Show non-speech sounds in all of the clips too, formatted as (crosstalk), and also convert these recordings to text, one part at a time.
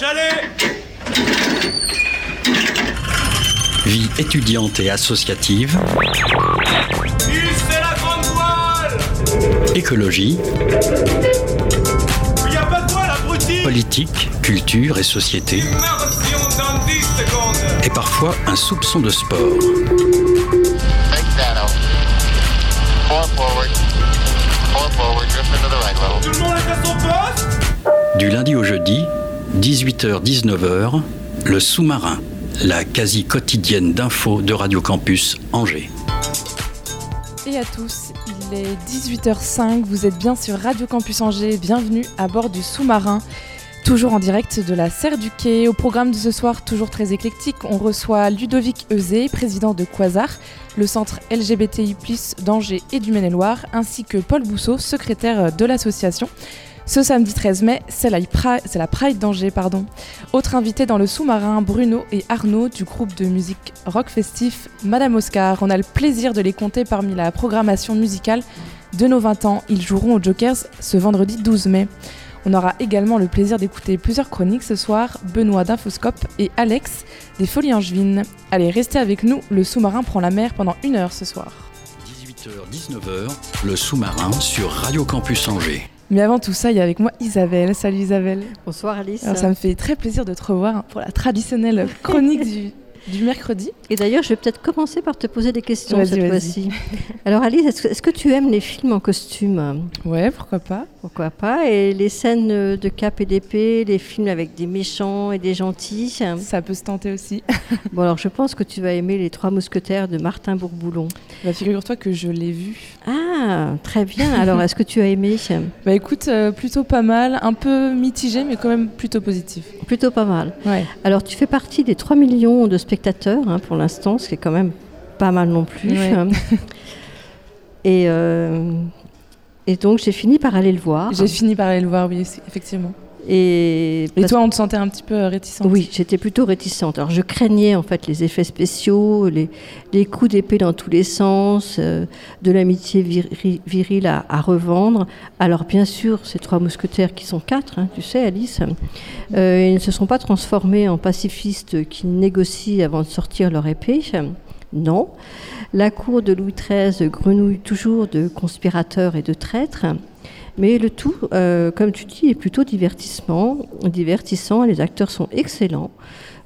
chalet. Vie étudiante et associative, c'est la grande voile. Écologie, Il y a pas de voile, abruti. Politique, culture et société, Immersion dans 10 secondes. Et parfois un soupçon de sport. Du lundi au jeudi, 18h-19h, le sous-marin, la quasi quotidienne d'infos de Radio Campus Angers. Et à tous, il est 18h05, vous êtes bien sur Radio Campus Angers, bienvenue à bord du sous-marin. Toujours en direct de la Serre du Quai. Au programme de ce soir, toujours très éclectique, on reçoit Ludovic Euzé, président de Quasar, le centre LGBTI, d'Angers et du Maine-et-Loire, ainsi que Paul Bousseau, secrétaire de l'association. Ce samedi 13 mai, c'est la, la Pride d'Angers. Pardon. Autres invités dans le sous-marin, Bruno et Arnaud du groupe de musique rock festif Madame Oscar. On a le plaisir de les compter parmi la programmation musicale de nos 20 ans. Ils joueront aux Jokers ce vendredi 12 mai. On aura également le plaisir d'écouter plusieurs chroniques ce soir, Benoît d'Infoscope et Alex des Folies Angevines. Allez, restez avec nous, le sous-marin prend la mer pendant une heure ce soir. 18h-19h, le sous-marin sur Radio Campus Angers. Mais avant tout ça, il y a avec moi Isabelle. Salut Isabelle. Bonsoir Alice. Alors, ça me fait très plaisir de te revoir pour la traditionnelle chronique du, du mercredi. Et d'ailleurs, je vais peut-être commencer par te poser des questions cette fois-ci. Alors Alice, est-ce que, est-ce que tu aimes les films en costume? Ouais, pourquoi pas Pourquoi pas Et les scènes de cap et d'épée, les films avec des méchants et des gentils Ça peut se tenter aussi. (laughs) Bon alors je pense que tu vas aimer Les Trois Mousquetaires de Martin Bourboulon. Bah, figure-toi que je l'ai vu. Ah, très bien. Alors est-ce que tu as aimé? (laughs) Bah écoute, euh, plutôt pas mal, un peu mitigé, mais quand même plutôt positif. Plutôt pas mal. Ouais. Alors tu fais partie des 3 millions de spectateurs hein, pour l'instant, ce qui est quand même pas mal non plus. Ouais. (laughs) Et, euh, et donc j'ai fini par aller le voir. J'ai fini par aller le voir, oui, effectivement. Et, Et toi, on te sentait un petit peu réticente Oui, j'étais plutôt réticente. Alors je craignais en fait les effets spéciaux, les, les coups d'épée dans tous les sens, euh, de l'amitié viri- virile à, à revendre. Alors bien sûr, ces trois mousquetaires qui sont quatre, hein, tu sais Alice, euh, ils ne se sont pas transformés en pacifistes qui négocient avant de sortir leur épée. Non. La cour de Louis XIII grenouille toujours de conspirateurs et de traîtres. Mais le tout, euh, comme tu dis, est plutôt divertissement, divertissant. Les acteurs sont excellents.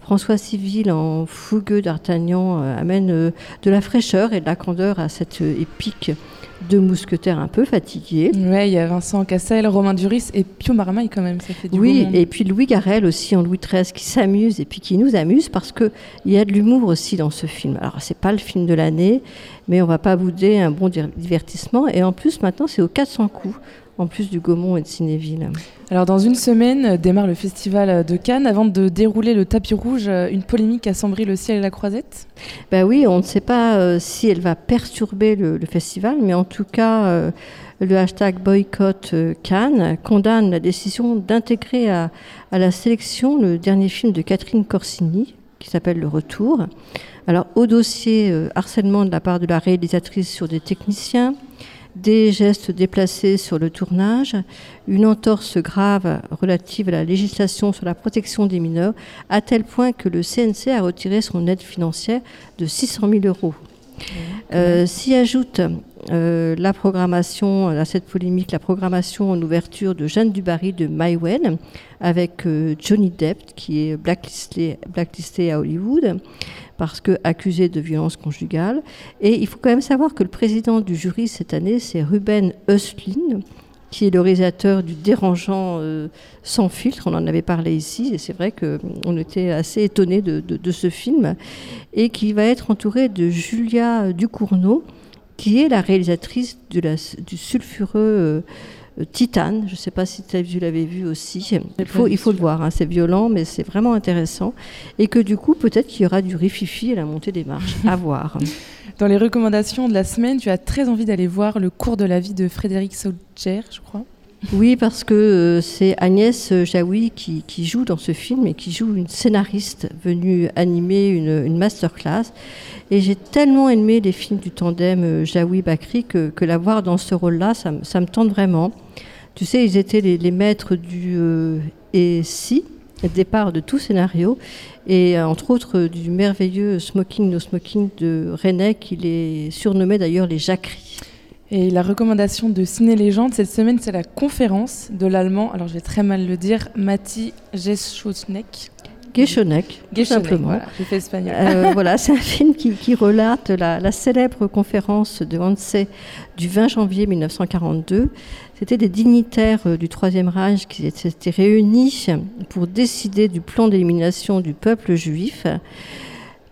François Civil en fougueux d'Artagnan euh, amène euh, de la fraîcheur et de la candeur à cette épique de mousquetaires un peu fatigués. Ouais, il y a Vincent Cassel, Romain Duris et Pio Marmaille quand même, ça fait du Oui, et puis Louis Garrel aussi en Louis XIII qui s'amuse et puis qui nous amuse parce qu'il y a de l'humour aussi dans ce film. Alors, c'est pas le film de l'année, mais on va pas bouder un bon divertissement. Et en plus, maintenant, c'est aux 400 coups, en plus du Gaumont et de Cinéville. Alors dans une semaine euh, démarre le festival de Cannes. Avant de dérouler le tapis rouge, euh, une polémique assombrit le ciel et la croisette. Ben oui, on ne sait pas euh, si elle va perturber le, le festival, mais en tout cas, euh, le hashtag boycott euh, Cannes condamne la décision d'intégrer à, à la sélection le dernier film de Catherine Corsini, qui s'appelle Le Retour. Alors, au dossier euh, harcèlement de la part de la réalisatrice sur des techniciens, des gestes déplacés sur le tournage, une entorse grave relative à la législation sur la protection des mineurs, à tel point que le CNC a retiré son aide financière de 600 000 euros. Euh, S'y ajoute euh, la programmation, à cette polémique, la programmation en ouverture de Jeanne Dubarry de Maïwen avec euh, Johnny Depp qui est blacklisté, blacklisté à Hollywood parce que accusé de violence conjugale. Et il faut quand même savoir que le président du jury cette année, c'est Ruben Östlin, qui est le réalisateur du Dérangeant euh, sans filtre. On en avait parlé ici, et c'est vrai qu'on était assez étonnés de, ce film, et qui va être entouré de Julia Ducournau, qui est la réalisatrice du sulfureux euh, euh, Titane. Je ne sais pas si tu l'avais vu aussi. Il faut, il faut le voir, hein, c'est violent, mais c'est vraiment intéressant. Et que du coup, peut-être qu'il y aura du rififi à la montée des marches. à (laughs) voir. Dans les recommandations de la semaine, tu as très envie d'aller voir le cours de la vie de Frédéric Sautger, je crois. Oui, parce que euh, c'est Agnès Jaoui qui, qui joue dans ce film et qui joue une scénariste venue animer une, masterclass. Et j'ai tellement aimé les films du tandem euh, Jaoui-Bakri que, la voir dans ce rôle-là, ça, me- tente vraiment. Tu sais, ils étaient les, les maîtres du euh, et si départ de tout scénario, et euh, entre autres euh, du merveilleux Smoking No Smoking de René, qu'il est surnommé d'ailleurs les Jacqueries. Et la recommandation de Ciné Légende cette semaine, c'est la conférence de l'allemand, alors je vais très mal le dire, Mati Jeschotnek. Guéchonec, tout simplement. Voilà, j'ai fait espagnol. Euh, (laughs) voilà, c'est un film qui, qui relate la, la célèbre conférence de Wannsee du 20 janvier 1942. C'était des dignitaires euh, du Troisième Reich qui s'étaient réunis pour décider du plan d'élimination du peuple juif.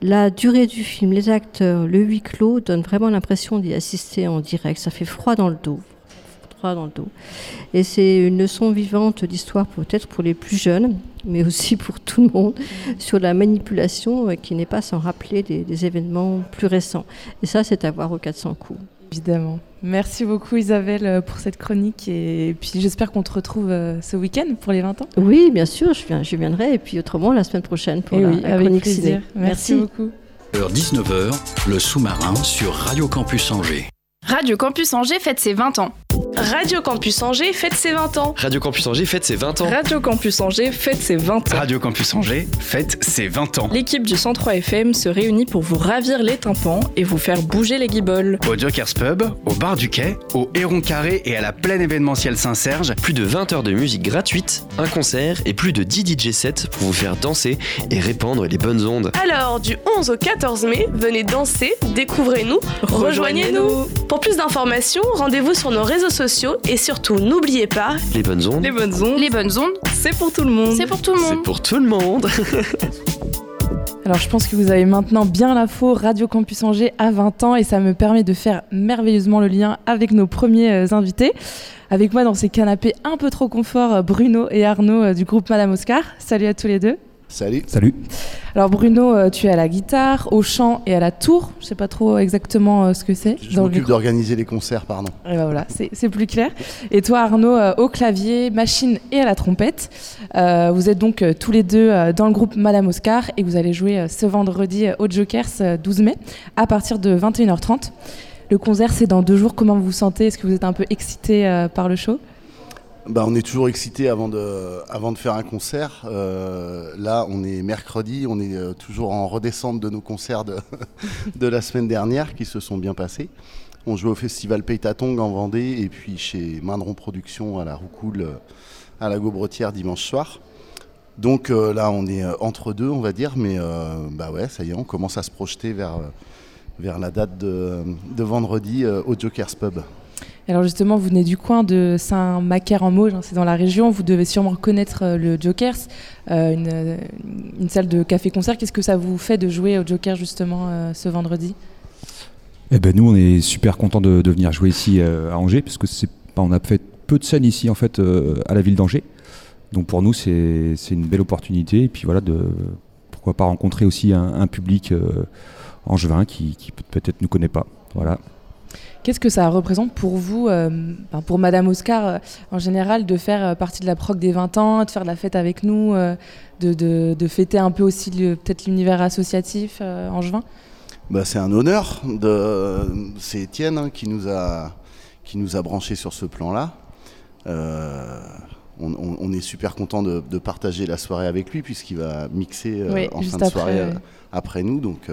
La durée du film, les acteurs, le huis clos donnent vraiment l'impression d'y assister en direct. Ça fait froid dans le dos. Froid dans le dos. Et c'est une leçon vivante d'histoire peut-être pour les plus jeunes, mais aussi pour tout le monde, sur la manipulation euh, qui n'est pas sans rappeler des, des événements plus récents. Et ça, c'est à voir au 400 coups. Évidemment. Merci beaucoup Isabelle euh, pour cette chronique et puis j'espère qu'on te retrouve euh, ce week-end pour les 20 ans. Oui, bien sûr, je, viens, je viendrai. Et puis autrement, la semaine prochaine pour Et la, oui, la avec chronique plaisir. ciné. Merci, beaucoup. 19h, le sous-marin sur Radio Campus Angers. Radio Campus Angers fête ses 20 ans. Radio Campus Angers fête ses 20 ans. Radio Campus Angers fête ses 20 ans. Radio Campus Angers fête ses 20 ans. Radio Campus Angers fête ses 20 ans. L'équipe du 103 FM se réunit pour vous ravir les tympans et vous faire bouger les guibolles. Au Jokers Pub, au bar du quai, au Héron Carré et à la plaine événementielle Saint-Serge, Plus de 20 heures de musique gratuite, un concert et plus de 10 DJ sets pour vous faire danser et répandre les bonnes ondes. Alors, du 11 au 14 mai, venez danser, découvrez-nous, rejoignez-nous. Pour plus d'informations, rendez-vous sur nos réseaux sociaux et surtout, n'oubliez pas, Les bonnes ondes, Les bonnes ondes, Les bonnes ondes, c'est pour tout le monde. c'est pour tout le c'est monde. pour tout le monde. (laughs) Alors je pense que vous avez maintenant bien l'info Radio Campus Angers à 20 ans et ça me permet de faire merveilleusement le lien avec nos premiers euh, invités. Avec moi dans ces canapés un peu trop confort, euh, Bruno et Arnaud euh, du groupe Madame Oscar. Salut à tous les deux. Salut. Salut. Alors Bruno, euh, tu es à la guitare, au chant et à la tour. Je sais pas trop exactement euh, ce que c'est. Je m'occupe d'organiser les concerts, pardon. Et ben voilà, c'est plus clair. Et toi, Arnaud, euh, au clavier, machine et à la trompette. Euh, vous êtes donc tous les deux dans le groupe Madame Oscar et vous allez jouer ce vendredi au Jokers euh, 12 mai à partir de 21h30. Le concert, c'est dans deux jours. Comment vous vous sentez? Est-ce que vous êtes un peu excité par le show? Bah, on est toujours excité avant de, avant de faire un concert. Euh, là, on est mercredi, on est euh, toujours en redescente de nos concerts de, (laughs) de la semaine dernière qui se sont bien passés. On joue au festival Peytatong en Vendée et puis chez Mindron Productions à la Roucoule euh, à la Gaubretière dimanche soir. Donc là, on est entre deux, on va dire, mais bah ouais, ça y est, on commence à se projeter vers, vers la date de, de vendredi au Jokers Pub. Alors justement, vous venez du coin de Saint-Macaire-en-Mauge, hein, c'est dans la région. Vous devez sûrement connaître euh, le Jokers, euh, une, euh, une salle de café-concert. Qu'est-ce que ça vous fait de jouer au Jokers justement ce vendredi? Eh ben nous, on est super content de, venir jouer ici à Angers, parce que on a fait peu de scènes ici en fait à la ville d'Angers. Donc pour nous, c'est, une belle opportunité. Et puis voilà, de pourquoi pas rencontrer aussi un, public angevin qui, qui peut- peut-être nous connaît pas. Voilà. Qu'est-ce que ça représente pour vous, euh, pour Madame Oscar euh, en général, de faire euh, partie de la proc des 20 ans, de faire de la fête avec nous, euh, de, de- de fêter un peu aussi peut-être l'univers associatif euh, angevin? Bah, c'est un honneur. De... C'est Étienne hein, qui, nous a... qui nous a branchés sur ce plan-là. On, on- on est super content de, de partager la soirée avec lui puisqu'il va mixer Oui, en fin de après, soirée ouais. euh, après nous. Donc,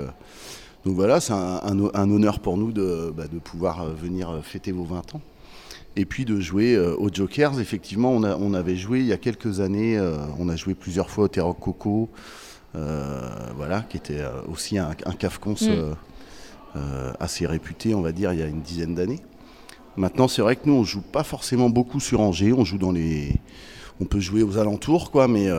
donc voilà, c'est un, un- un honneur pour nous de, bah, de pouvoir euh, venir euh, fêter vos 20 ans. Et puis de jouer euh, aux Jokers. Effectivement, on, a- on avait joué il y a quelques années, euh, on a joué plusieurs fois au Terroc Coco, euh, voilà, qui était aussi un, un cafcons Mm. assez réputé, on va dire, il y a une dizaine d'années. Maintenant, c'est vrai que nous, on joue pas forcément beaucoup sur Angers, on joue dans les... On peut jouer aux alentours, quoi, mais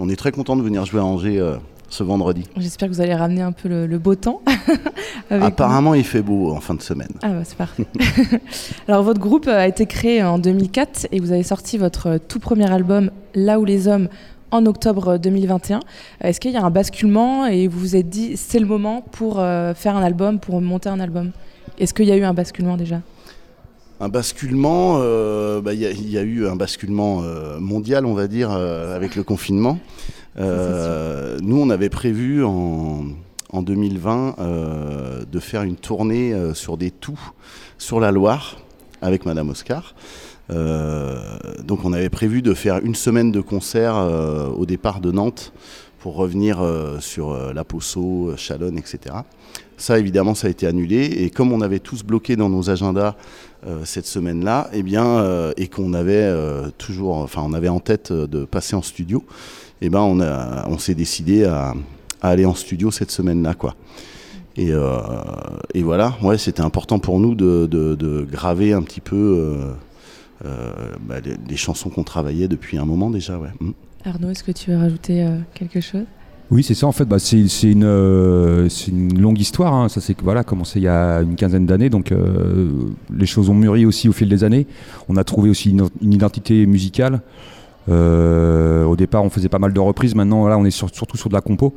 on est très content de venir jouer à Angers ce vendredi. J'espère que vous allez ramener un peu le, le beau temps. (laughs) Apparemment, il fait beau en fin de semaine. Ah bah, c'est parfait. (laughs) Alors votre groupe euh, a été créé en 2004 et vous avez sorti votre euh, tout premier album Là où les hommes en octobre 2021. Euh, Est-ce qu'il y a un basculement et vous vous êtes dit c'est le moment pour euh, faire un album, pour monter un album? Est-ce qu'il y a eu un basculement déjà? Un basculement, euh, bah, il y, a- il y a eu un basculement euh, mondial, on va dire, euh, avec le confinement. Euh, nous, on avait prévu en, en 2020 euh, de faire une tournée euh, sur des toux sur la Loire avec Madame Oscar. donc on avait prévu de faire une semaine de concert au départ de Nantes pour revenir sur La Posso, Chalonne, etc. Ça, évidemment, ça a été annulé. Et comme on avait tous bloqué dans nos agendas cette semaine-là, eh bien, et qu'on avait toujours, enfin, on avait en tête de passer en studio, eh ben, on, a, on s'est décidé à, à, aller en studio cette semaine-là, quoi. Et, euh, et, voilà, ouais, c'était important pour nous de, de, de, graver un petit peu euh, euh, bah, les, les, chansons qu'on travaillait depuis un moment déjà. Ouais. Mm. Arnaud, est-ce que tu veux rajouter euh, quelque chose? Oui, c'est ça en fait. Bah, c'est une, euh, une, longue histoire. Hein. Ça s'est voilà, commencé il y a une quinzaine d'années. Donc euh, les choses ont mûri aussi au fil des années. On a trouvé aussi une, une identité musicale. Euh, au départ, on faisait pas mal de reprises. Maintenant, là, on est sur, surtout sur de la compo.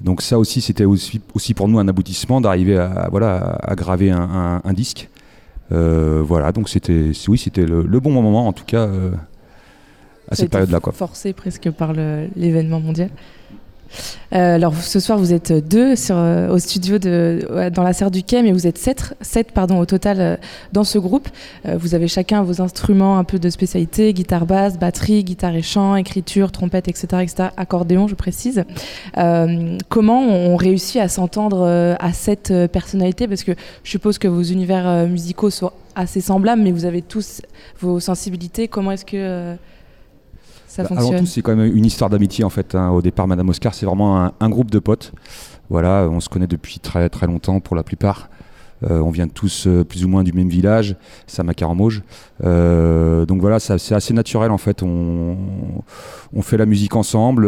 Donc ça aussi, c'était aussi, aussi, pour nous un aboutissement d'arriver à, voilà, à, graver un, un, un disque. Euh, voilà, donc c'était oui, c'était le, le, bon moment en tout cas euh, à cette période-là. Forcé presque par l'événement mondial. Euh, alors ce soir vous êtes deux euh, au studio dans la serre du Quai, mais vous êtes sept, sept pardon, au total euh, dans ce groupe. Vous avez chacun vos instruments un peu de spécialité, guitare basse, batterie, guitare et chant, écriture, trompette, etc. etc. accordéon je précise. Comment on réussit à s'entendre à cette personnalité? Parce que je suppose que vos univers musicaux sont assez semblables, mais vous avez tous vos sensibilités. Comment est-ce que ça bah, fonctionne Avant tout, c'est quand même une histoire d'amitié en fait. Hein. Au départ, Madame Oscar, c'est vraiment un, un, groupe de potes. Voilà, on se connaît depuis très très longtemps pour la plupart. Euh, on vient tous euh, plus ou moins du même village, Saint-Macar-en-Mauge. Euh, donc voilà, c'est assez naturel en fait. On, on, fait la musique ensemble.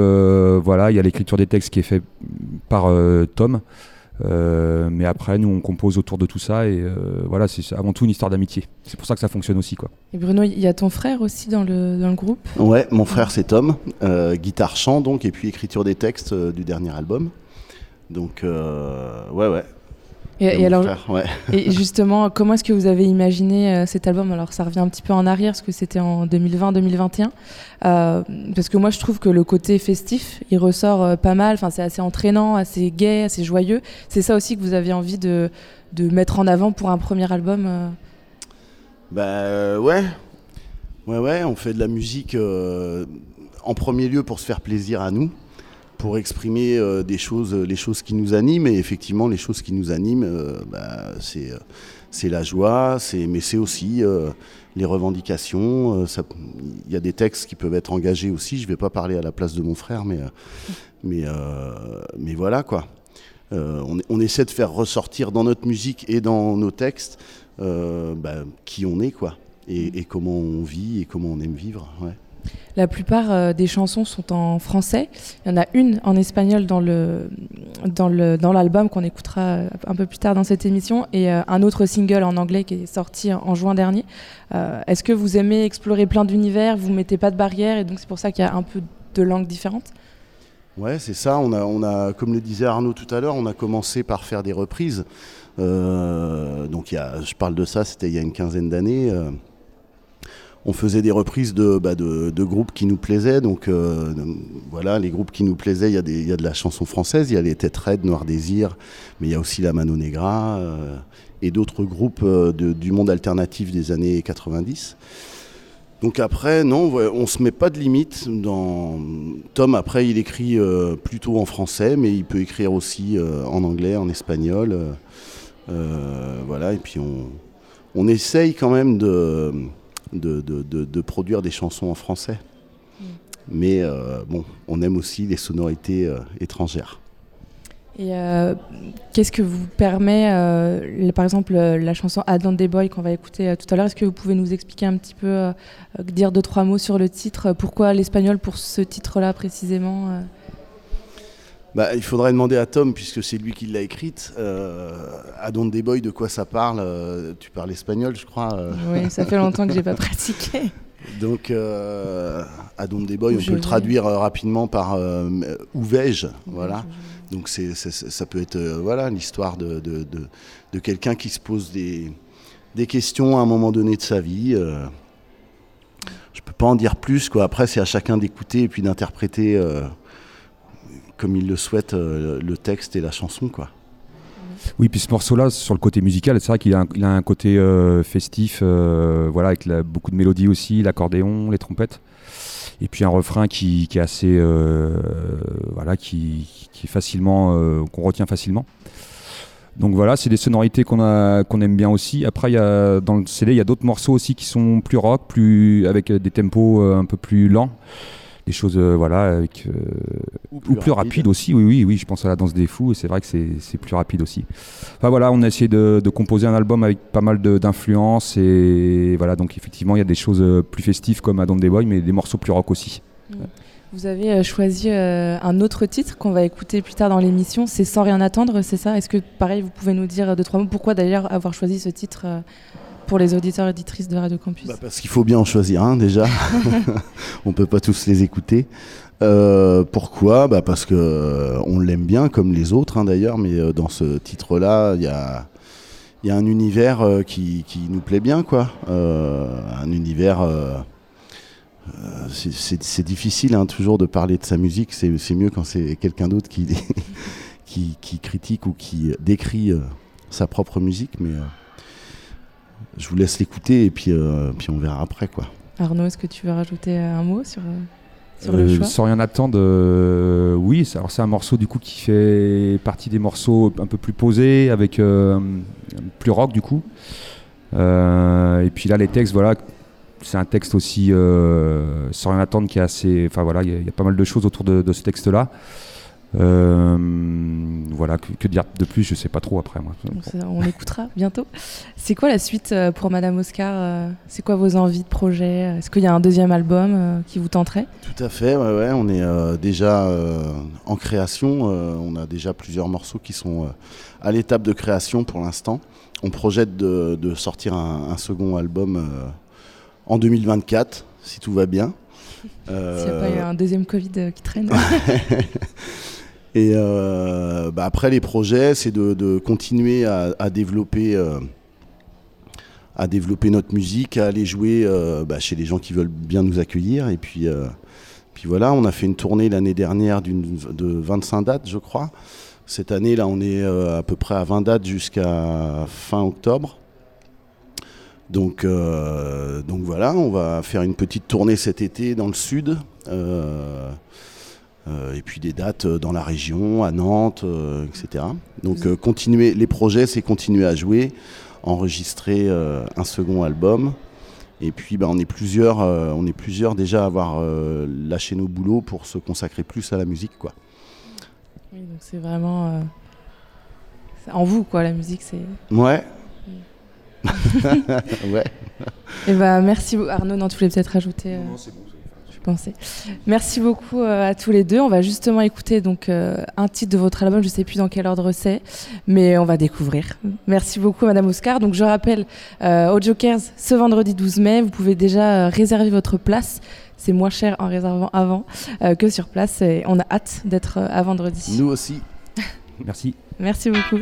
Voilà, il y a l'écriture des textes qui est fait par Tom. Euh, mais après, nous, on compose autour de tout ça et euh, voilà, c'est avant tout une histoire d'amitié. C'est pour ça que ça fonctionne aussi, quoi. Et Bruno, il y a ton frère aussi dans le, dans le groupe? Ouais, mon frère c'est Tom, euh, guitare chant donc, et puis écriture des textes euh, du dernier album. Donc, euh, ouais, ouais. Et, et alors, frère, ouais. (laughs) et justement, comment est-ce que vous avez imaginé euh, cet album? Alors, ça revient un petit peu en arrière, parce que c'était en 2020-2021. Euh, parce que moi, je trouve que le côté festif, il ressort euh, pas mal. Enfin, c'est assez entraînant, assez gai, assez joyeux. C'est ça aussi que vous avez envie de, de mettre en avant pour un premier album. Bah ouais, ouais, ouais. On fait de la musique en premier lieu pour se faire plaisir à nous pour exprimer euh, des choses, les choses qui nous animent. Et effectivement, les choses qui nous animent, euh, bah, c'est la joie, mais c'est aussi euh, les revendications. Il y a des textes qui peuvent être engagés aussi. Je vais pas parler à la place de mon frère, mais voilà. On, essaie de faire ressortir dans notre musique et dans nos textes bah, qui on est quoi. Et, comment on vit et comment on aime vivre. La plupart euh, des chansons sont en français. Il y en a une en espagnol dans l'album qu'on écoutera un peu plus tard dans cette émission et euh, un autre single en anglais qui est sorti en, juin dernier. Euh, Est-ce que vous aimez explorer plein d'univers Vous mettez pas de barrières et donc c'est pour ça qu'il y a un peu de langues différentes? Ouais, c'est ça. On a, comme le disait Arnaud tout à l'heure, on a commencé par faire des reprises. Euh, donc, y je parle de ça, c'était il y a une quinzaine d'années. Euh, on faisait des reprises de, bah, de, de, groupes qui nous plaisaient. Donc euh, voilà, les groupes qui nous plaisaient, il y, a de la chanson française, il y a les Têtes Raides, Noir Désir, mais il y a aussi la Mano Negra euh, et d'autres groupes euh, du monde alternatif des années 90. Donc après, non, on se met pas de limite. Tom, après, il écrit plutôt en français, mais il peut écrire aussi en anglais, en espagnol. Voilà, et puis on essaye quand même de de, de, de, de, produire des chansons en français. Mmh. Mais euh, bon, on aime aussi les sonorités euh, étrangères. Et euh, qu'est-ce que vous permet, par exemple, la chanson Adam Day Boy qu'on va écouter tout à l'heure? Est-ce que vous pouvez nous expliquer un petit peu, dire deux, trois mots sur le titre? Pourquoi l'espagnol pour ce titre-là précisément bah, il faudrait demander à Tom, puisque c'est lui qui l'a écrite. Euh, Adon des Boy, de quoi ça parle euh, Tu parles espagnol, je crois. Euh. Oui, ça fait longtemps que j'ai pas pratiqué. (laughs) Donc, euh, Adon des Boy, on peut le traduire rapidement par où vais-je Voilà. Donc, c'est, c'est, ça peut être voilà, l'histoire de, de, de, de quelqu'un qui se pose des, des questions à un moment donné de sa vie. je peux pas en dire plus. Quoi. Après, c'est à chacun d'écouter et puis d'interpréter comme il le souhaite, euh, le texte et la chanson. Quoi. Oui, puis ce morceau-là, sur le côté musical, c'est vrai qu'il a, a un côté euh, festif, euh, voilà, avec beaucoup de mélodies aussi, l'accordéon, les trompettes. Et puis un refrain qui, est assez, voilà, qui, est facilement, qu'on retient facilement. Donc voilà, c'est des sonorités qu'on qu'on aime bien aussi. Après, y a, dans le CD, il y a d'autres morceaux aussi qui sont plus rock, plus avec des tempos un peu plus lents, des choses, euh, voilà, avec euh, Ou ou plus plus, rapide. rapides aussi. Oui, oui, oui. Je pense à la danse des fous, et c'est vrai que c'est, c'est plus rapide aussi. Enfin voilà, on a essayé de, de composer un album avec pas mal de- d'influences et voilà, donc effectivement, il y a des choses euh, plus festives comme à Don't Boy, mais des morceaux plus rock aussi. Vous avez euh, choisi euh, un autre titre qu'on va écouter plus tard dans l'émission, c'est Sans rien attendre, c'est ça? Est-ce que pareil, vous pouvez nous dire deux, trois mots Pourquoi d'ailleurs avoir choisi ce titre euh, pour les auditeurs et auditrices de Radio Campus Bah, parce qu'il faut bien en choisir un déjà. (laughs) (laughs) on peut pas tous les écouter. Euh, pourquoi? Bah Parce que euh, on l'aime bien comme les autres hein, d'ailleurs, mais euh, dans ce titre-là, il y a, il y a un univers euh, qui, qui nous plaît bien, quoi. Euh, un univers. c'est- difficile hein, toujours de parler de sa musique. C'est mieux quand c'est quelqu'un d'autre qui, (laughs) qui, qui critique ou qui décrit sa propre musique, mais. Je vous laisse l'écouter et puis, euh, puis on verra après quoi. Arnaud, est-ce que tu veux rajouter euh, un mot sur, euh, sur le choix? sans rien attendre, euh, oui, c'est- alors c'est un morceau du coup qui fait partie des morceaux un peu plus posés, avec euh, plus rock du coup. Euh, et puis là, les textes, voilà, c'est un texte aussi euh, sans rien attendre qui est assez. Enfin voilà, il y, a- il y a pas mal de choses autour de, de ce texte-là. Euh, voilà, que, que dire de plus, je sais pas trop après moi. On l'écoutera bientôt. C'est quoi la suite euh, pour Madame Oscar euh, C'est quoi vos envies de projet Est-ce qu'il y a un deuxième album qui vous tenterait? Tout à fait, ouais, ouais, on est euh, déjà euh, en création. euh, on a déjà plusieurs morceaux qui sont euh, à l'étape de création pour l'instant. On projette de, de sortir un, un second album euh, en 2024, si tout va bien. S'il n'y a Euh, pas eu un deuxième Covid qui traîne (laughs) (laughs) Et euh, bah, après, les projets, c'est de, continuer à, développer, euh, à développer notre musique, à aller jouer euh, bah, chez les gens qui veulent bien nous accueillir. Et puis, puis voilà, on a fait une tournée l'année dernière de 25 dates, je crois. Cette année, là, on est à peu près à 20 dates jusqu'à fin octobre. Donc, donc voilà, on va faire une petite tournée cet été dans le sud. Euh, et puis des dates euh, dans la région, à Nantes, euh, etc. Donc euh, continuer, les projets, c'est continuer à jouer, enregistrer euh, un second album. Et puis bah, on est plusieurs, euh, on est plusieurs déjà à avoir euh, lâché nos boulots pour se consacrer plus à la musique, quoi. Oui, donc c'est vraiment euh, c'est en vous quoi la musique c'est. Ouais. (laughs) ouais. (laughs) Et bah merci. Arnaud, non tu voulais peut-être rajouter. euh, Je Merci beaucoup euh, à tous les deux. On va justement écouter donc euh, un titre de votre album. Je sais plus dans quel ordre c'est, mais on va découvrir. Merci beaucoup, Madame Oscar. Donc je rappelle euh, aux Jokers ce vendredi 12 mai, vous pouvez déjà réserver votre place. C'est moins cher en réservant avant euh, que sur place. Et on a hâte d'être euh, à vendredi. Nous aussi. Merci. Merci beaucoup.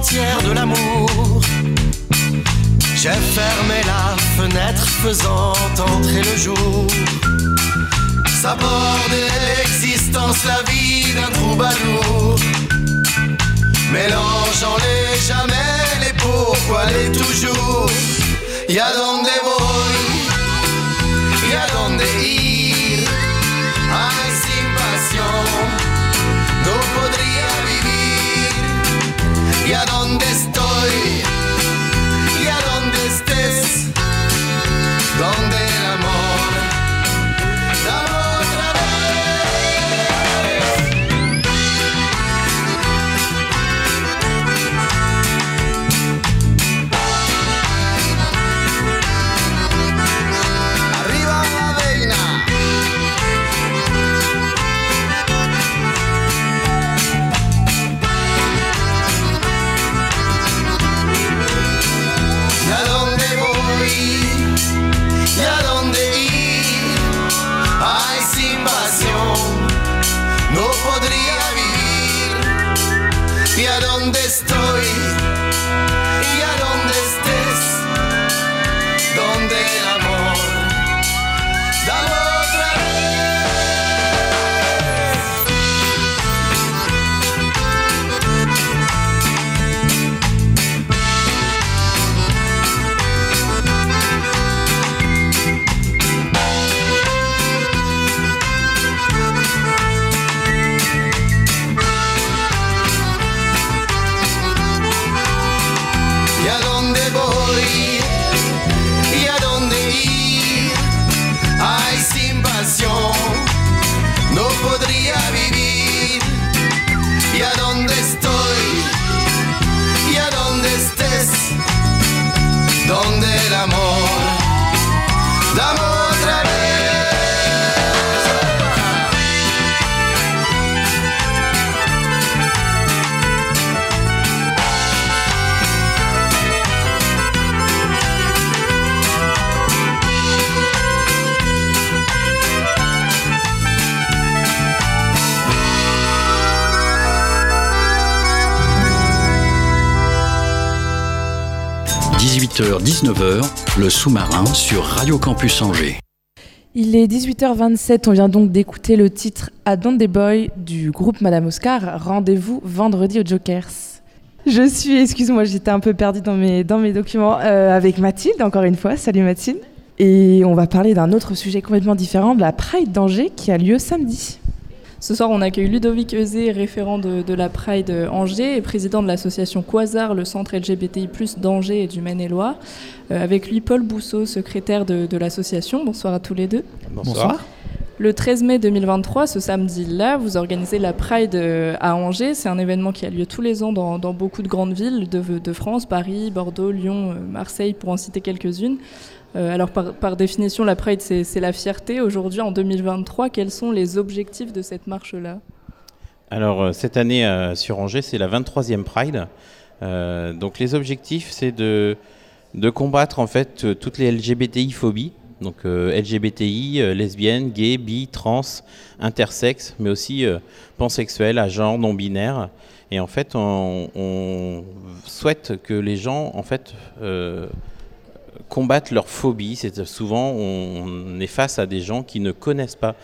De l'amour. J'ai fermé la fenêtre faisant entrer le jour. S'aborder l'existence, la vie d'un troubadour. Mélangeant les jamais, les pourquoi, les toujours. Y a donde voy, y a donde ir. Y a 18h-19h, le sous-marin sur Radio Campus Angers. Il est 18h27, on vient donc d'écouter le titre À Don't Des Boy du groupe Madame Oscar. Rendez-vous vendredi au Jokers. Je suis, excuse-moi, j'étais un peu perdue dans mes, dans mes documents, euh, avec Mathilde, encore une fois. Salut Mathilde. Et on va parler d'un autre sujet complètement différent, de la Pride d'Angers qui a lieu samedi. Ce soir, on accueille Ludovic Euzé, référent de, de la Pride Angers et président de l'association Quasar, le centre LGBTI+, d'Angers et du Maine-et-Loire. Euh, avec lui, Paul Bousseau, secrétaire de, de l'association. Bonsoir à tous les deux. Bonsoir. Le 13 mai 2023, ce samedi-là, vous organisez la Pride euh, à Angers. C'est un événement qui a lieu tous les ans dans, dans beaucoup de grandes villes de, de, France, Paris, Bordeaux, Lyon, euh, Marseille, pour en citer quelques-unes. Euh, alors par, définition, la Pride, c'est la fierté. Aujourd'hui, en 2023, quels sont les objectifs de cette marche-là? Alors euh, cette année euh, sur Angers, c'est la 23e Pride. Euh, donc les objectifs, c'est de, combattre en fait toutes les LGBTI-phobies. Donc LGBTI, lesbiennes, gays, bi, trans, intersexes, mais aussi pansexuels, à genre, non-binaire. Et en fait, on, on, souhaite que les gens, en fait, combattent leur phobie. C'est souvent on est face à des gens qui ne connaissent pas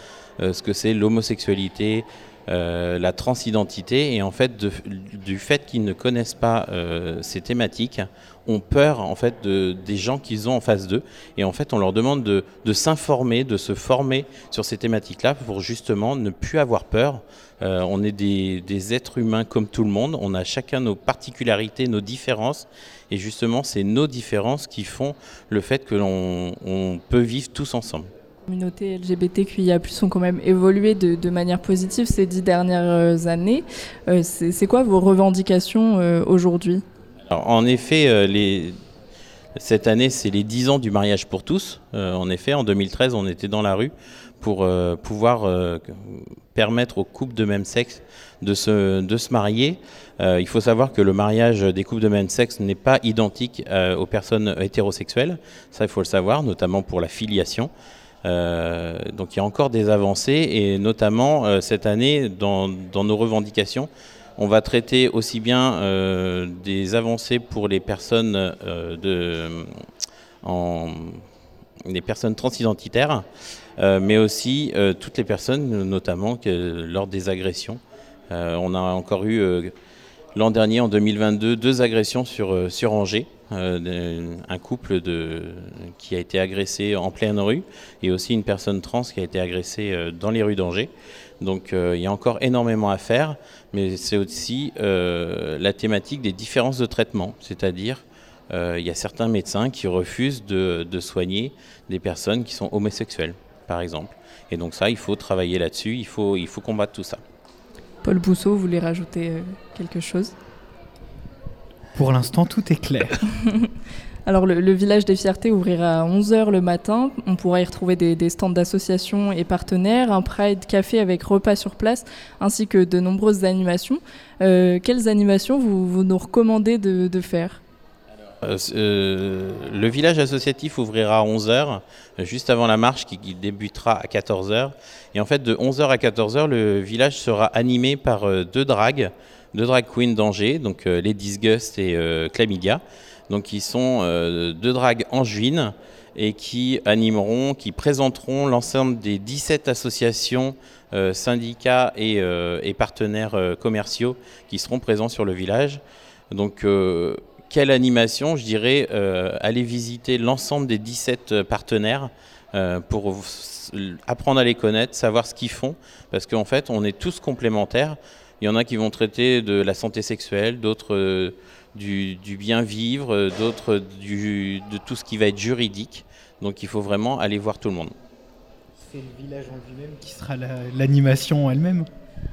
euh, ce que c'est l'homosexualité, euh, la transidentité, et en fait du fait qu'ils ne connaissent pas euh, ces thématiques, ont peur en fait de, des gens qu'ils ont en face d'eux, et en fait on leur demande de, de s'informer, de se former sur ces thématiques-là pour justement ne plus avoir peur. Euh, on est des, des, êtres humains comme tout le monde, on a chacun nos particularités, nos différences, et justement c'est nos différences qui font le fait que l'on on peut vivre tous ensemble. Les communautés LGBTQIA+ ont quand même évolué de, de manière positive ces dix dernières années. Euh, c'est quoi vos revendications euh, aujourd'hui? En effet, euh, les, cette année, c'est les 10 ans du mariage pour tous. Euh, en effet, en 2013, on était dans la rue pour euh, pouvoir permettre aux couples de même sexe de se, de se marier. il faut savoir que le mariage des couples de même sexe n'est pas identique aux personnes hétérosexuelles. Ça, il faut le savoir, notamment pour la filiation. Euh, donc il y a encore des avancées et notamment euh, cette année dans, dans, nos revendications, On va traiter aussi bien euh, des avancées pour les personnes, euh, de, en, les personnes transidentitaires, euh, mais aussi euh, toutes les personnes, notamment lors des agressions. Euh, on a encore eu euh, l'an dernier, en 2022, deux agressions sur, euh, Angers. Euh, un couple qui a été agressé en pleine rue et aussi une personne trans qui a été agressée euh, dans les rues d'Angers. Donc euh, il y a encore énormément à faire, mais c'est aussi euh, la thématique des différences de traitement, c'est-à-dire euh, il y a certains médecins qui refusent de soigner des personnes qui sont homosexuelles, par exemple. Et donc ça, il faut travailler là-dessus, il faut, il faut combattre tout ça. Paul Bousseau, vous voulez rajouter euh, quelque chose? Pour l'instant, tout est clair. (laughs) (laughs) Alors le, le village des fiertés ouvrira à 11h le matin. On pourra y retrouver des, des stands d'associations et partenaires, un Pride café avec repas sur place, ainsi que de nombreuses animations. Euh, quelles animations vous, vous nous recommandez de, de faire? Euh, euh, le village associatif ouvrira à 11h, juste avant la marche qui, qui débutera à 14h. Et en fait, de 11h à 14h, le village sera animé par euh, deux dragues, deux drag queens d'Angers, donc euh, les Disgust et euh. Donc, ils sont euh, deux dragues angevines et qui animeront, qui présenteront l'ensemble des 17 associations, euh, syndicats et, euh, partenaires euh, commerciaux qui seront présents sur le village. Donc, euh, quelle animation Je dirais euh, aller visiter l'ensemble des 17 partenaires euh, pour apprendre à les connaître, savoir ce qu'ils font, parce qu'en fait, on est tous complémentaires. Il y en a qui vont traiter de la santé sexuelle, d'autres euh, du, bien vivre, euh, d'autres de tout ce qui va être juridique. Donc, il faut vraiment aller voir tout le monde. C'est le village en lui-même qui sera la- l'animation elle-même.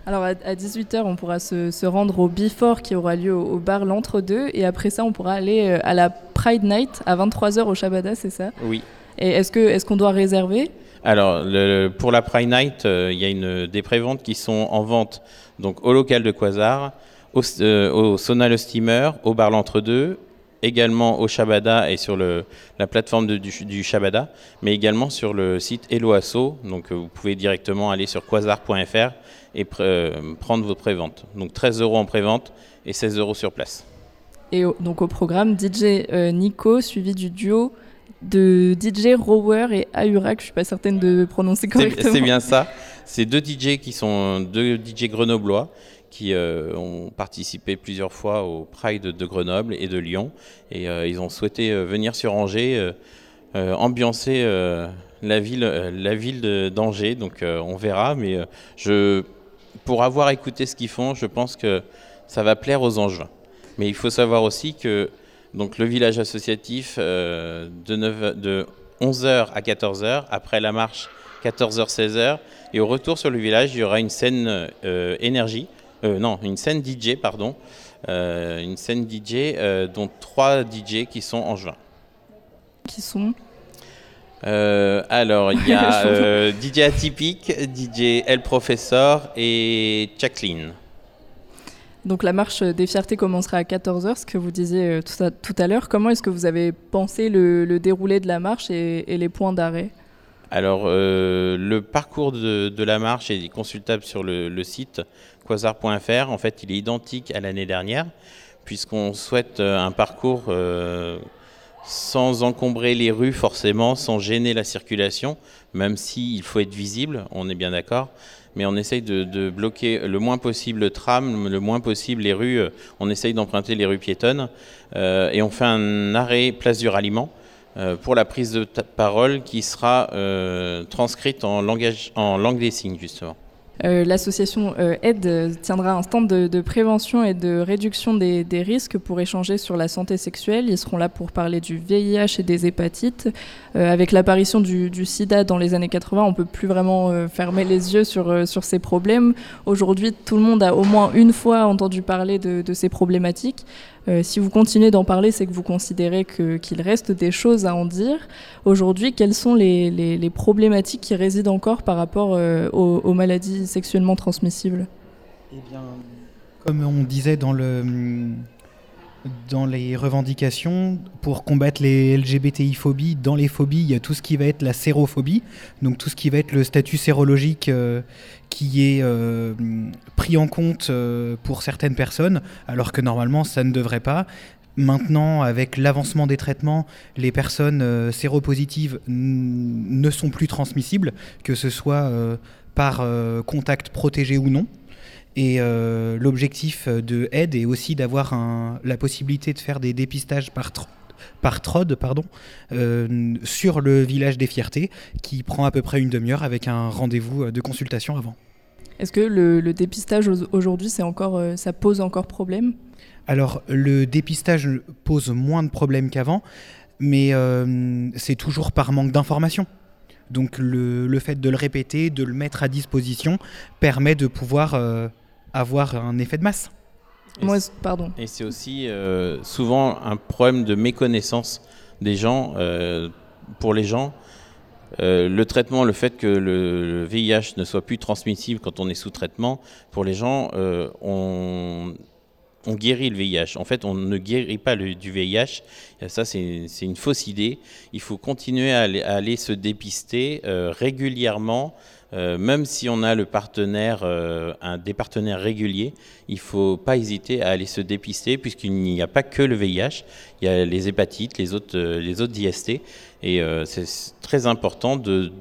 Alors à, 18h, on pourra se, se rendre au Before qui aura lieu au, au bar L'Entre-deux. Et après ça, on pourra aller euh, à la Pride Night à 23h au Shabada, c'est ça? Oui. Et est-ce qu'on doit réserver? Alors, le- pour la Pride Night, euh, il y a une, des préventes qui sont en vente donc, au local de Quasar, au, euh, au Sonal le Steamer, au bar l'Entre-deux, également au Shabada et sur le, la plateforme de- du, du Shabada, mais également sur le site Hello Asso. Donc, euh, vous pouvez directement aller sur quasar.fr et euh, prendre votre prévente. Donc, 13 euros en prévente et 16 euros sur place. Et au- donc au programme, DJ euh, Nico, suivi du duo de DJ Rower et Ayurak. Je suis pas certaine de prononcer correctement. C'est bien ça. C'est deux DJ qui sont deux DJ grenoblois qui euh, ont participé plusieurs fois au Pride de Grenoble et de Lyon. Et euh, ils ont souhaité euh, venir sur Angers, ambiancer la ville, la ville d'Angers. Donc on verra. Mais je, pour avoir écouté ce qu'ils font, je pense que ça va plaire aux Angevins. Mais il faut savoir aussi que donc, le village associatif de, 9 de 11h à 14h, après la marche 14h-16h, et au retour sur le village, il y aura une scène énergie, euh, non, une scène DJ, pardon, euh, une scène DJ euh, dont trois DJ qui sont angevins. Qui sont? Alors, il y a (laughs) DJ Atypique, DJ El Professor et Jacqueline. Donc la marche des fiertés commencera à 14h, ce que vous disiez tout à, tout à l'heure. Comment est-ce que vous avez pensé le, le déroulé de la marche et, et les points d'arrêt? Alors, euh, le parcours de, de la marche est consultable sur le, le site quasar.fr. En fait, il est identique à l'année dernière, puisqu'on souhaite euh, un parcours euh, sans encombrer les rues forcément, sans gêner la circulation, même s'il faut être visible, on est bien d'accord. Mais on essaye de, bloquer le moins possible le tram, le moins possible les rues. euh, On essaye d'emprunter les rues piétonnes. et on fait un arrêt place du ralliement pour la prise de parole qui sera transcrite en, en langue des signes, justement. Euh, L'association euh, Aide tiendra un stand de, prévention et de réduction des, risques pour échanger sur la santé sexuelle. Ils seront là pour parler du VIH et des hépatites. Euh, avec l'apparition du, sida dans les années 80, on peut plus vraiment fermer les yeux sur, ces problèmes. Aujourd'hui, tout le monde a au moins une fois entendu parler de ces problématiques. Euh, si vous continuez d'en parler, c'est que vous considérez qu'il reste des choses à en dire. Aujourd'hui, quelles sont les, les- les problématiques qui résident encore par rapport euh, aux, aux maladies sexuellement transmissibles? Eh bien, comme on disait dans le, dans les revendications pour combattre les LGBTI-phobies. Dans les phobies, il y a tout ce qui va être la sérophobie, donc tout ce qui va être le statut sérologique euh, qui est euh, pris en compte euh, pour certaines personnes, alors que normalement ça ne devrait pas. Maintenant, avec l'avancement des traitements, les personnes séropositives ne sont plus transmissibles, que ce soit par contact protégé ou non. Et euh, l'objectif de aide est aussi d'avoir la possibilité de faire des dépistages par, tr- par TROD pardon, euh, sur le village des Fiertés, qui prend à peu près une demi-heure avec un rendez-vous euh, de consultation avant. Est-ce que le, le dépistage au- aujourd'hui, encore, ça pose encore problème? Alors, le dépistage pose moins de problèmes qu'avant, mais euh, c'est toujours par manque d'information. Donc, le, le fait de le répéter, de le mettre à disposition, permet de pouvoir euh, avoir un effet de masse. Et Moi, pardon. Et c'est aussi euh, souvent un problème de méconnaissance des gens. euh, pour les gens, Euh, le traitement, le fait que le, le VIH ne soit plus transmissible quand on est sous traitement, pour les gens, euh, on, on guérit le VIH. En fait, on ne guérit pas le- du VIH. Et ça, c'est c'est une fausse idée. Il faut continuer à aller, à aller se dépister euh, régulièrement. Euh, même si on a le partenaire, euh, un des partenaires réguliers, il faut pas hésiter à aller se dépister puisqu'il n'y a pas que le VIH, il y a les hépatites, les autres, euh, les autres IST, et c'est très important de,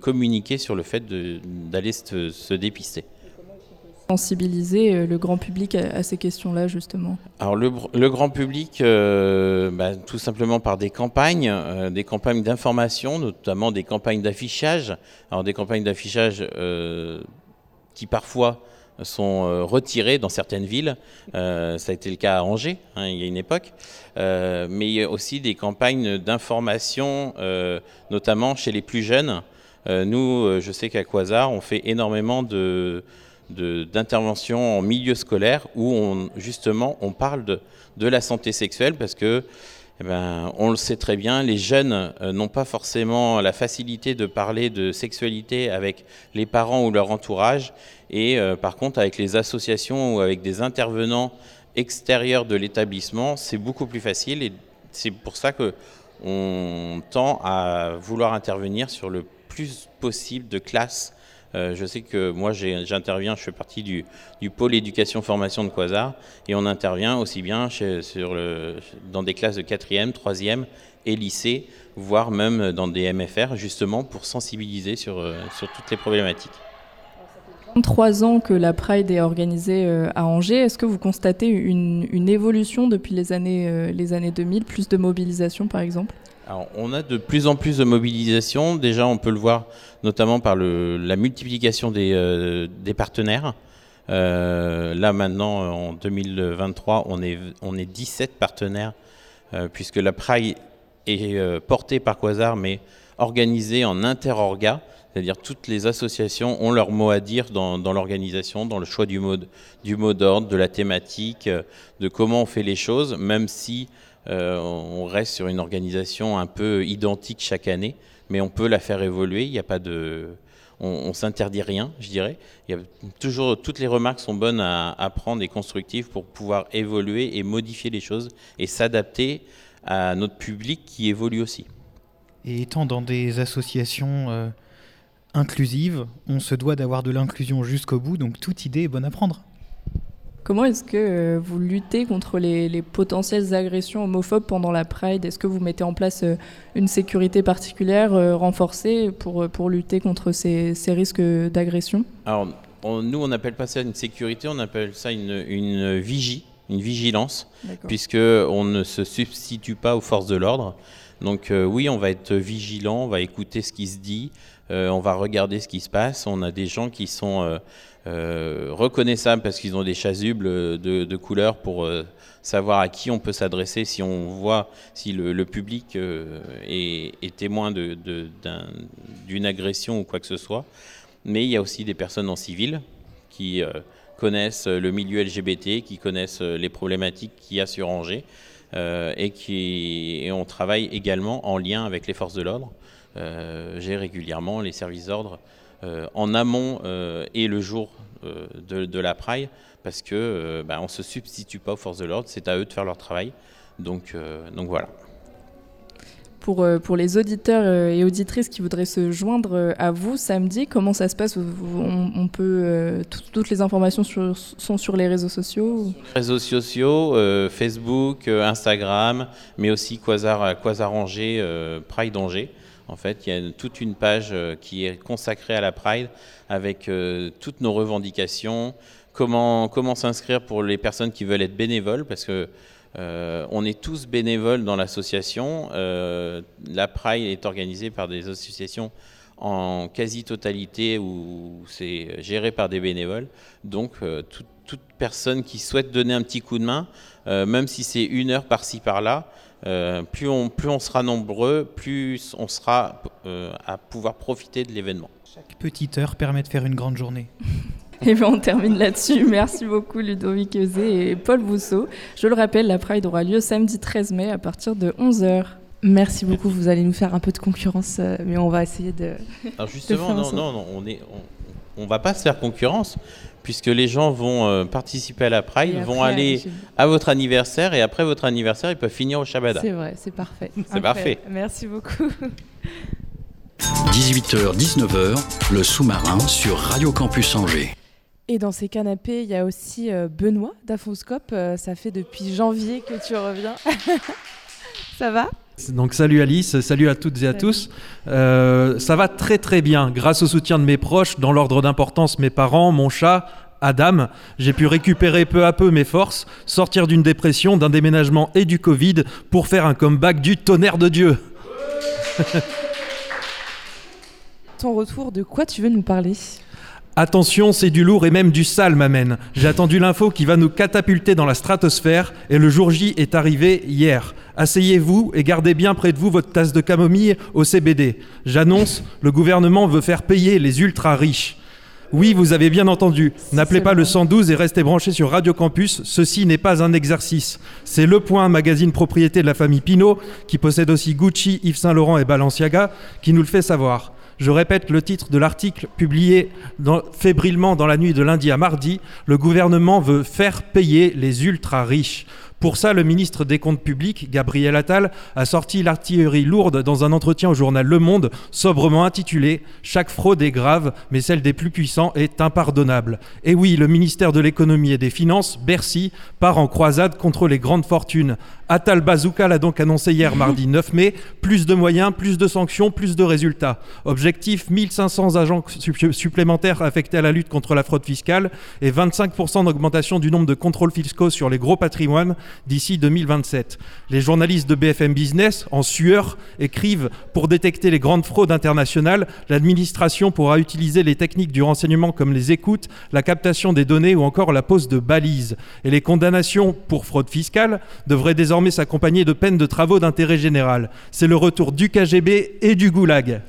communiquer sur le fait d'aller se dépister. Sensibiliser euh, le grand public à, ces questions-là, justement. Alors le, grand public, euh, bah, tout simplement par des campagnes, euh, des campagnes d'information, notamment des campagnes d'affichage. Alors des campagnes d'affichage qui parfois sont retirées dans certaines villes. Ça a été le cas à Angers, hein, il y a une époque. Mais il y a aussi des campagnes d'information, notamment chez les plus jeunes. Nous, je sais qu'à Quasar, on fait énormément de- d'intervention en milieu scolaire où on, justement on parle de, la santé sexuelle parce que eh ben, on le sait très bien, les jeunes euh, n'ont pas forcément la facilité de parler de sexualité avec les parents ou leur entourage et euh, par contre avec les associations ou avec des intervenants extérieurs de l'établissement, c'est beaucoup plus facile et c'est pour ça que on tend à vouloir intervenir sur le plus possible de classes euh, je sais que moi j'interviens, je fais partie du, pôle éducation formation de Quasar et on intervient aussi bien dans des classes de 4e, 3e et lycée, voire même dans des MFR justement pour sensibiliser sur, euh, toutes les problématiques. 23 ans que la Pride est organisée euh, à Angers. Est-ce que vous constatez une, évolution depuis les années 2000, plus de mobilisation par exemple? On a de plus en plus de mobilisation. Déjà, on peut le voir notamment par la multiplication des, euh, partenaires. Euh, là, maintenant, en 2023, on est, on est 17 partenaires, euh, puisque la Pride est portée par Quasar, mais organisée en interorga. C'est-à-dire toutes les associations ont leur mot à dire dans, l'organisation, dans le choix du mot, du mot d'ordre, de la thématique, de comment on fait les choses, même si on reste sur une organisation un peu identique chaque année, mais on peut la faire évoluer. Il n'y a pas de, on, on s'interdit rien, je dirais. Toujours toutes les remarques sont bonnes à, à prendre et constructives pour pouvoir évoluer et modifier les choses et s'adapter à notre public qui évolue aussi. Et étant dans des associations euh, inclusives, on se doit d'avoir de l'inclusion jusqu'au bout, donc toute idée est bonne à prendre. Comment est-ce que euh, vous luttez contre les, les potentielles agressions homophobes pendant la Pride? Est-ce que vous mettez en place euh, une sécurité particulière euh, renforcée pour, pour lutter contre ces, ces risques d'agression? Alors, on- nous, on n'appelle pas ça une sécurité, on appelle ça une, une vigie, une vigilance, puisque on ne se substitue pas aux forces de l'ordre. Donc euh, oui, on va être vigilant, on va écouter ce qui se dit, euh, on va regarder ce qui se passe. On a des gens qui sont euh, euh, reconnaissables parce qu'ils ont des chasubles de, de couleur pour euh, savoir à qui on peut s'adresser si on voit si le, public euh, est, témoin d'une agression ou quoi que ce soit. Mais il y a aussi des personnes en civil qui euh, connaissent le milieu LGBT, qui connaissent euh, les problématiques qu'il y a sur Angers, euh, et, qui, et on travaille également en lien avec les forces de l'ordre. Euh, J'ai régulièrement les services d'ordre en amont et le jour de, de, la Pride, parce que bah, on se substitue pas aux forces de l'ordre, c'est à eux de faire leur travail. Donc, donc voilà. Pour, pour, les auditeurs et auditrices qui voudraient se joindre à vous samedi, comment ça se passe? On, on, peut toutes les informations sur, sont sur les réseaux sociaux? Réseaux sociaux, euh, Facebook, euh, Instagram, mais aussi Quasar, Quasar Angers, euh, Pride Angers. En fait, il y a toute une page qui est consacrée à la Pride avec toutes nos revendications, comment, comment s'inscrire pour les personnes qui veulent être bénévoles, parce que euh, on est tous bénévoles dans l'association. Euh, la Pride est organisée par des associations en quasi-totalité où c'est géré par des bénévoles. Donc euh, toute personne qui souhaite donner un petit coup de main, même si c'est une heure par-ci par-là, plus, on, plus on sera nombreux, plus on sera à pouvoir profiter de l'événement. Chaque petite heure permet de faire une grande journée. (laughs) Et bien on termine là-dessus. Merci beaucoup Ludovic Eusé et Paul Bousseau. Je le rappelle, la Pride aura lieu samedi 13 mai à partir de 11h. Merci beaucoup, vous allez nous faire un peu de concurrence, euh, mais on va essayer de... Alors (laughs) justement, non, non, non, on est... On, va pas se faire concurrence, puisque les gens vont euh, participer à la Pride, vont aller à votre anniversaire, et après votre anniversaire, ils peuvent finir au Shabada. C'est vrai, c'est parfait. c'est parfait. Merci beaucoup. 18h, 19h, le sous-marin sur Radio Campus Angers. Et dans ces canapés, il y a aussi euh, Benoît d'Afoscope. Euh, ça fait depuis janvier que tu reviens. (laughs) ça va? Donc salut Alice, salut à toutes et à tous. Euh, ça va très très bien. Grâce au soutien de mes proches, dans l'ordre d'importance mes parents, mon chat, Adam, j'ai pu récupérer peu à peu mes forces, sortir d'une dépression, d'un déménagement et du Covid pour faire un comeback du tonnerre de Dieu. Ton retour, de quoi tu veux nous parler? Attention, c'est du lourd et même du sale, m'amène. J'ai attendu l'info qui va nous catapulter dans la stratosphère et le jour J est arrivé hier. Asseyez-vous et gardez bien près de vous votre tasse de camomille au CBD. J'annonce, le gouvernement veut faire payer les ultra riches. Oui, vous avez bien entendu. N'appelez pas le 112 et restez branchés sur Radio Campus. Ceci n'est pas un exercice. C'est Le Point, magazine propriété de la famille Pinault, qui possède aussi Gucci, Yves Saint Laurent et Balenciaga, qui nous le fait savoir. Je répète le titre de l'article publié fébrilement dans la nuit de lundi à mardi. Le gouvernement veut faire payer les ultra riches. Pour ça, le ministre des Comptes publics, Gabriel Attal, a sorti l'artillerie lourde dans un entretien au journal Le Monde, sobrement intitulé Chaque fraude est grave, mais celle des plus puissants est impardonnable. Et oui, le ministère de l'économie et des finances, Bercy, part en croisade contre les grandes fortunes. Attal Bazooka l'a donc annoncé hier (laughs) mardi 9 mai, plus de moyens, plus de sanctions, plus de résultats. Objectif 1500 agents supplémentaires affectés à la lutte contre la fraude fiscale et 25% d'augmentation du nombre de contrôles fiscaux sur les gros patrimoines d'ici 2027. Les journalistes de BFM Business, en sueur, écrivent Pour détecter les grandes fraudes internationales, l'administration pourra utiliser les techniques du renseignement comme les écoutes, la captation des données ou encore la pose de balises. Et les condamnations pour fraude fiscale devraient désormais s'accompagner de peines de travaux d'intérêt général. C'est le retour du KGB et du goulag.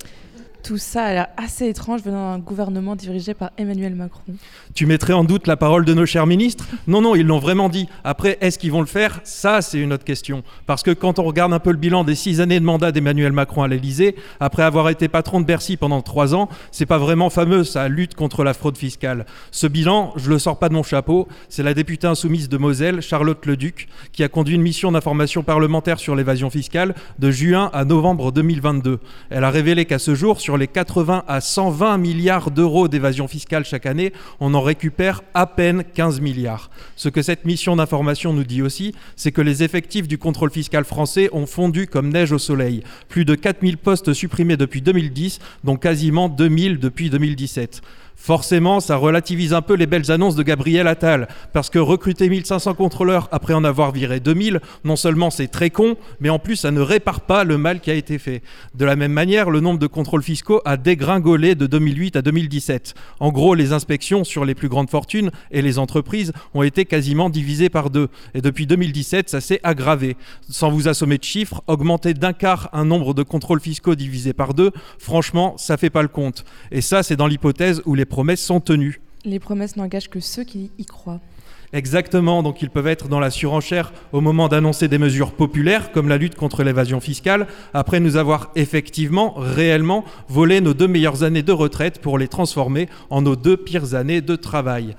Tout ça a l'air assez étrange venant d'un gouvernement dirigé par Emmanuel Macron. Tu mettrais en doute la parole de nos chers ministres Non, non, ils l'ont vraiment dit. Après, est-ce qu'ils vont le faire? Ça, c'est une autre question. Parce que quand on regarde un peu le bilan des six années de mandat d'Emmanuel Macron à l'Élysée, après avoir été patron de Bercy pendant trois ans, c'est pas vraiment fameux sa lutte contre la fraude fiscale. Ce bilan, je le sors pas de mon chapeau, c'est la députée insoumise de Moselle, Charlotte Leduc, qui a conduit une mission d'information parlementaire sur l'évasion fiscale de juin à novembre 2022. Elle a révélé qu'à ce jour, sur les 80 à 120 milliards d'euros d'évasion fiscale chaque année, on en récupère à peine 15 milliards. Ce que cette mission d'information nous dit aussi, c'est que les effectifs du contrôle fiscal français ont fondu comme neige au soleil. Plus de 4000 postes supprimés depuis 2010, dont quasiment 2000 depuis 2017. Forcément, ça relativise un peu les belles annonces de Gabriel Attal, parce que recruter 1500 contrôleurs après en avoir viré 2000, non seulement c'est très con, mais en plus ça ne répare pas le mal qui a été fait. De la même manière, le nombre de contrôles fiscaux a dégringolé de 2008 à 2017. En gros, les inspections sur les plus grandes fortunes et les entreprises ont été quasiment divisées par deux. Et depuis 2017, ça s'est aggravé. Sans vous assommer de chiffres, augmenter d'un quart un nombre de contrôles fiscaux divisé par deux, franchement, ça fait pas le compte. Et ça, c'est dans l'hypothèse où les promesses sont tenues. Les promesses n'engagent que ceux qui y croient. Exactement, donc ils peuvent être dans la surenchère au moment d'annoncer des mesures populaires comme la lutte contre l'évasion fiscale, après nous avoir effectivement, réellement, volé nos deux meilleures années de retraite pour les transformer en nos deux pires années de travail.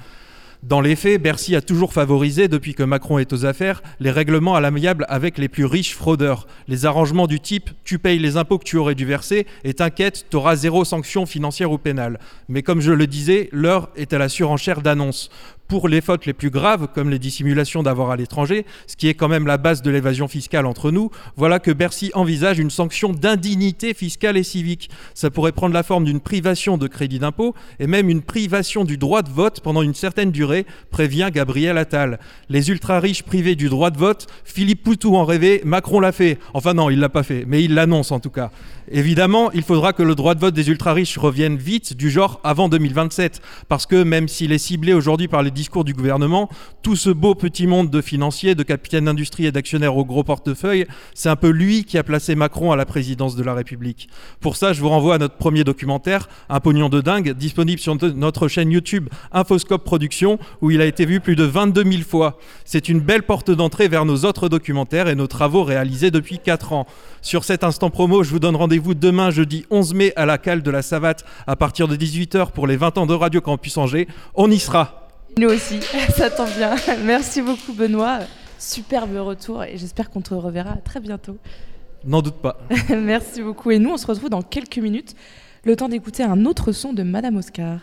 Dans les faits, Bercy a toujours favorisé, depuis que Macron est aux affaires, les règlements à l'amiable avec les plus riches fraudeurs. Les arrangements du type tu payes les impôts que tu aurais dû verser et t'inquiète, t'auras zéro sanction financière ou pénale. Mais comme je le disais, l'heure est à la surenchère d'annonces pour les fautes les plus graves, comme les dissimulations d'avoir à l'étranger, ce qui est quand même la base de l'évasion fiscale entre nous, voilà que Bercy envisage une sanction d'indignité fiscale et civique. Ça pourrait prendre la forme d'une privation de crédit d'impôt et même une privation du droit de vote pendant une certaine durée, prévient Gabriel Attal. Les ultra-riches privés du droit de vote, Philippe Poutou en rêvait, Macron l'a fait. Enfin non, il l'a pas fait, mais il l'annonce en tout cas. Évidemment, il faudra que le droit de vote des ultra-riches revienne vite, du genre avant 2027, parce que même s'il est ciblé aujourd'hui par les discours du gouvernement, tout ce beau petit monde de financiers, de capitaines d'industrie et d'actionnaires au gros portefeuille, c'est un peu lui qui a placé Macron à la présidence de la République. Pour ça, je vous renvoie à notre premier documentaire, Un pognon de dingue, disponible sur notre chaîne YouTube Infoscope Productions, où il a été vu plus de 22 000 fois. C'est une belle porte d'entrée vers nos autres documentaires et nos travaux réalisés depuis 4 ans. Sur cet instant promo, je vous donne rendez-vous demain, jeudi 11 mai, à la cale de la Savate, à partir de 18h pour les 20 ans de Radio Campus Angers. On y sera. Nous aussi, (laughs) ça tombe bien. (laughs) Merci beaucoup Benoît. Superbe retour et j'espère qu'on te reverra très bientôt. N'en doute pas. (laughs) Merci beaucoup. Et nous, on se retrouve dans quelques minutes. Le temps d'écouter un autre son de Madame Oscar.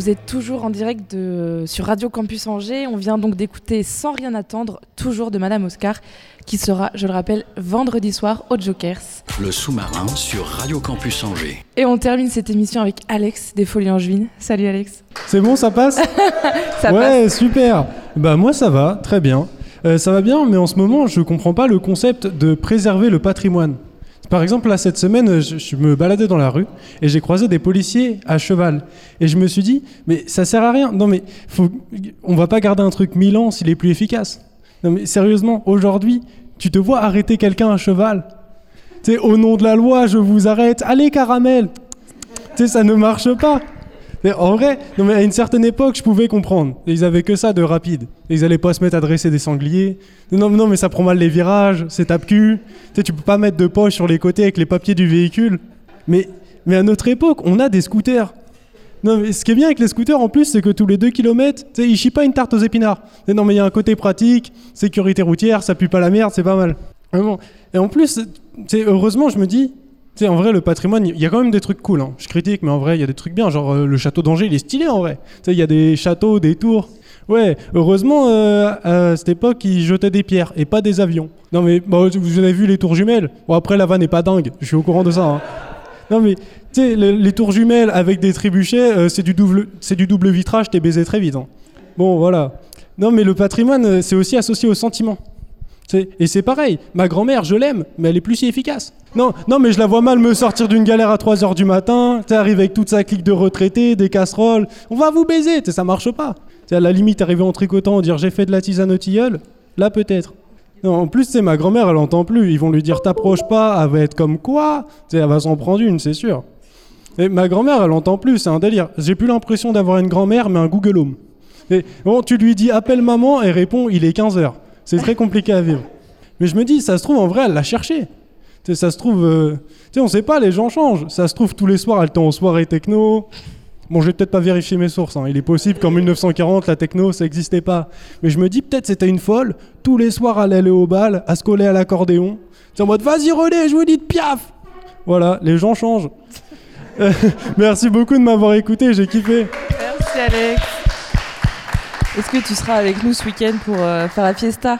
Vous êtes toujours en direct de, sur Radio Campus Angers. On vient donc d'écouter Sans rien attendre, toujours de Madame Oscar, qui sera, je le rappelle, vendredi soir au Jokers. Le sous-marin sur Radio Campus Angers. Et on termine cette émission avec Alex des Folies Angevines. Salut Alex. C'est bon, ça passe (laughs) Ça Ouais, super. Bah moi ça va, très bien. Euh, ça va bien, mais en ce moment je comprends pas le concept de préserver le patrimoine. Par exemple, là, cette semaine, je, je me baladais dans la rue et j'ai croisé des policiers à cheval. Et je me suis dit, mais ça sert à rien. Non, mais on va pas garder un truc mille ans s'il est plus efficace. Non, mais sérieusement, aujourd'hui, tu te vois arrêter quelqu'un à cheval. Tu au nom de la loi, je vous arrête. Allez, caramel. Tu sais, ça ne marche pas. Mais en vrai, non mais à une certaine époque, je pouvais comprendre. Ils avaient que ça de rapide. Ils allaient pas se mettre à dresser des sangliers. Non, non, mais ça prend mal les virages, c'est tape-cul. Tu sais, tu peux pas mettre de poche sur les côtés avec les papiers du véhicule. Mais, mais à notre époque, on a des scooters. Non, mais ce qui est bien avec les scooters en plus, c'est que tous les 2 km, ils chient pas une tarte aux épinards. Non, mais il y a un côté pratique, sécurité routière, ça pue pas la merde, c'est pas mal. Et en plus, heureusement, je me dis, tu en vrai, le patrimoine, il y a quand même des trucs cool. hein. Je critique, mais en vrai, il y a des trucs bien. Genre, euh, le château d'Angers, il est stylé en vrai. Tu sais, il y a des châteaux, des tours. Ouais, heureusement, euh, à cette époque, ils jetaient des pierres et pas des avions. Non, mais bah, vous avez vu les tours jumelles? Bon, après, la vanne n'est pas dingue. Je suis au courant de ça. hein. Non, mais tu sais, le- les tours jumelles avec des trébuchets, euh, c'est du, double- du double vitrage, t'es baisé très vite. hein. Bon, voilà. Non, mais le patrimoine, c'est aussi associé au sentiment. Et c'est pareil, ma grand-mère, je l'aime, mais elle est plus si efficace. Non, non, mais je la vois mal me sortir d'une galère à 3h du matin, tu sais, arriver avec toute sa clique de retraités, des casseroles, on va vous baiser, ça marche pas. Tu sais, à la limite, arriver en tricotant, dire j'ai fait de la tisane au tilleul, là peut-être. Non, en plus, c'est ma grand-mère, elle entend plus. Ils vont lui dire t'approche pas, elle va être comme quoi? Elle va s'en prendre une, c'est sûr. Et ma grand-mère, elle entend plus, c'est un délire. J'ai plus l'impression d'avoir une grand-mère, mais un Google Home. Et bon, tu lui dis appelle maman, elle répond il est 15h. C'est très compliqué à vivre. Mais je me dis, ça se trouve, en vrai, elle l'a cherché. Tu sais, ça se trouve, euh, tu on sait pas, les gens changent. Ça se trouve, tous les soirs, elle était en soirée techno. Bon, je vais peut-être pas vérifier mes sources. hein. Il est possible qu'en 1940, la techno, ça n'existait pas. Mais je me dis, peut-être c'était une folle. Tous les soirs, elle allait au bal, à se coller à l'accordéon. C'est en mode, vas-y, relais, je vous dis de piaf. Voilà, les gens changent. (laughs) Euh, Merci beaucoup de m'avoir écouté, j'ai kiffé. Merci Alex. Est-ce que tu seras avec nous ce week-end pour euh, faire la fiesta?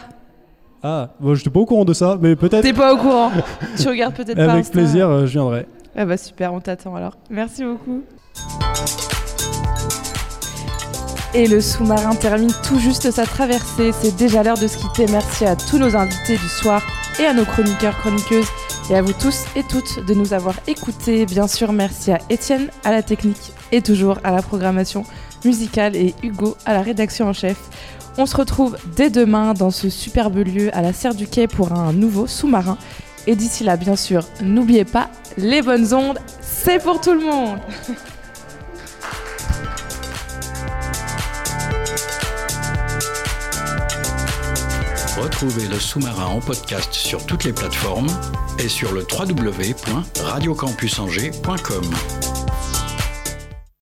Ah, bon, je suis pas au courant de ça, mais peut-être. T'es pas au courant (laughs) Tu regardes peut-être pas Avec Insta. plaisir, euh, je viendrai. Ah bah super, on t'attend alors. Merci beaucoup. Et le sous-marin termine tout juste sa traversée. C'est déjà l'heure de se quitter. Merci à tous nos invités du soir et à nos chroniqueurs, chroniqueuses et à vous tous et toutes de nous avoir écoutés. Bien sûr, merci à Étienne à la technique et toujours à la programmation musicale et Hugo à la rédaction en chef. On se retrouve dès demain dans ce superbe lieu à la Serre du Quai pour un nouveau sous-marin. Et d'ici là, bien sûr, n'oubliez pas, les bonnes ondes, c'est pour tout le monde. Retrouvez le sous-marin en podcast sur toutes les plateformes et sur le www.radiocampusangers.com.